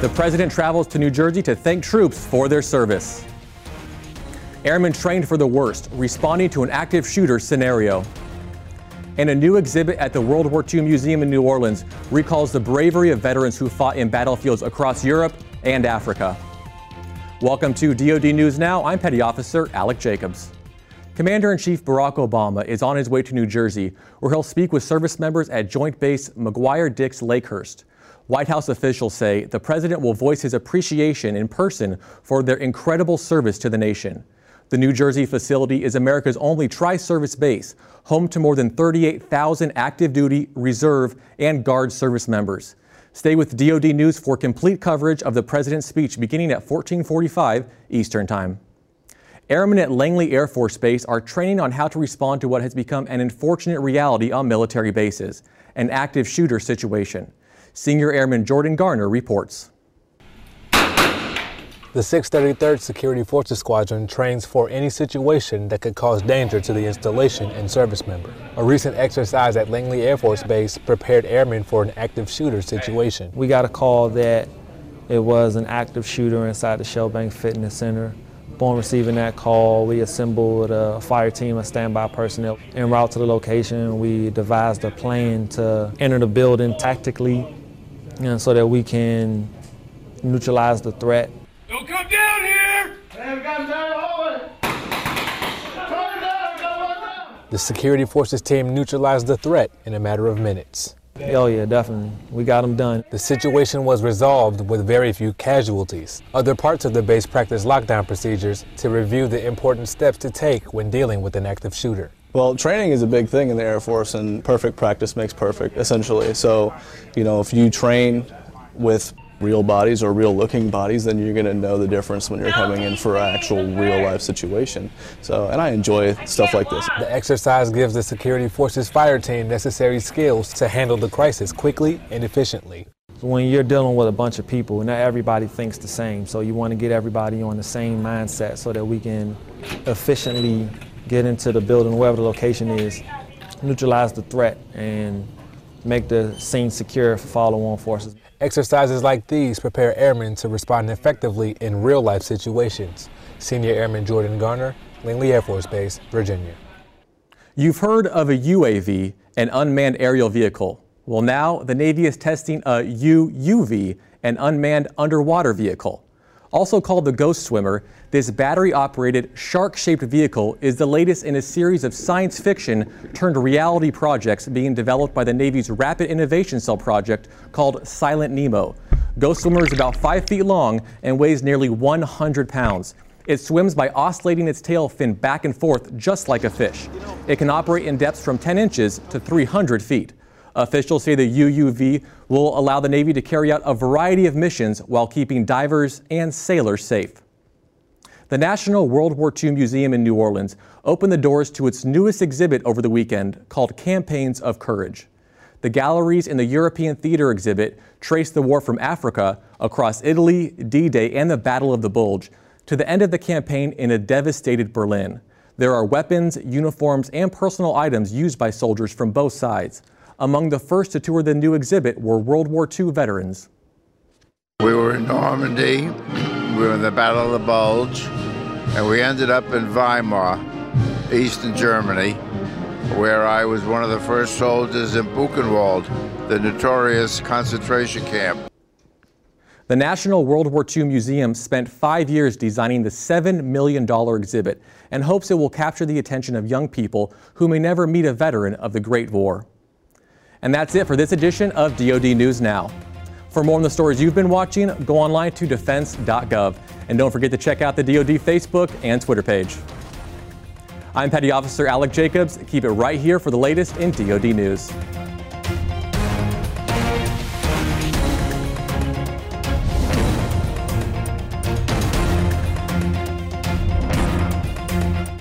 The president travels to New Jersey to thank troops for their service. Airmen trained for the worst, responding to an active shooter scenario. And a new exhibit at the World War II Museum in New Orleans recalls the bravery of veterans who fought in battlefields across Europe and Africa. Welcome to DoD News Now. I'm Petty Officer Alec Jacobs. Commander in Chief Barack Obama is on his way to New Jersey, where he'll speak with service members at Joint Base McGuire Dix Lakehurst. White House officials say the president will voice his appreciation in person for their incredible service to the nation. The New Jersey facility is America's only tri service base, home to more than 38,000 active duty, reserve, and Guard service members. Stay with DoD News for complete coverage of the president's speech beginning at 1445 Eastern Time. Airmen at Langley Air Force Base are training on how to respond to what has become an unfortunate reality on military bases an active shooter situation. Senior Airman Jordan Garner reports. The 633rd Security Forces Squadron trains for any situation that could cause danger to the installation and service member. A recent exercise at Langley Air Force Base prepared airmen for an active shooter situation. We got a call that it was an active shooter inside the Shellbank Fitness Center. Upon receiving that call, we assembled a fire team of standby personnel. En route to the location, we devised a plan to enter the building tactically and so that we can neutralize the threat. Don't come down here! Come on down, come on down! The security forces team neutralized the threat in a matter of minutes. Oh yeah, definitely. We got them done. The situation was resolved with very few casualties. Other parts of the base practice lockdown procedures to review the important steps to take when dealing with an active shooter. Well, training is a big thing in the Air Force, and perfect practice makes perfect, essentially. So, you know, if you train with real bodies or real looking bodies, then you're going to know the difference when you're coming in for an actual real life situation. So, and I enjoy stuff like this. The exercise gives the security forces fire team necessary skills to handle the crisis quickly and efficiently. When you're dealing with a bunch of people, not everybody thinks the same. So you want to get everybody on the same mindset so that we can efficiently get into the building, wherever the location is, neutralize the threat, and make the scene secure for follow-on forces. Exercises like these prepare airmen to respond effectively in real life situations. Senior Airman Jordan Garner, Langley Air Force Base, Virginia. You've heard of a UAV, an unmanned aerial vehicle. Well, now the Navy is testing a UUV, an unmanned underwater vehicle. Also called the Ghost Swimmer, this battery operated shark shaped vehicle is the latest in a series of science fiction turned reality projects being developed by the Navy's Rapid Innovation Cell project called Silent Nemo. Ghost Swimmer is about 5 feet long and weighs nearly 100 pounds. It swims by oscillating its tail fin back and forth just like a fish. It can operate in depths from 10 inches to 300 feet. Officials say the UUV will allow the Navy to carry out a variety of missions while keeping divers and sailors safe. The National World War II Museum in New Orleans opened the doors to its newest exhibit over the weekend called Campaigns of Courage. The galleries in the European Theater exhibit trace the war from Africa across Italy, D Day, and the Battle of the Bulge to the end of the campaign in a devastated Berlin. There are weapons, uniforms, and personal items used by soldiers from both sides. Among the first to tour the new exhibit were World War II veterans. We were in Normandy, we were in the Battle of the Bulge, and we ended up in Weimar, eastern Germany, where I was one of the first soldiers in Buchenwald, the notorious concentration camp. The National World War II Museum spent five years designing the $7 million exhibit and hopes it will capture the attention of young people who may never meet a veteran of the Great War. And that's it for this edition of DoD News Now. For more on the stories you've been watching, go online to defense.gov. And don't forget to check out the DoD Facebook and Twitter page. I'm Petty Officer Alec Jacobs. Keep it right here for the latest in DoD News.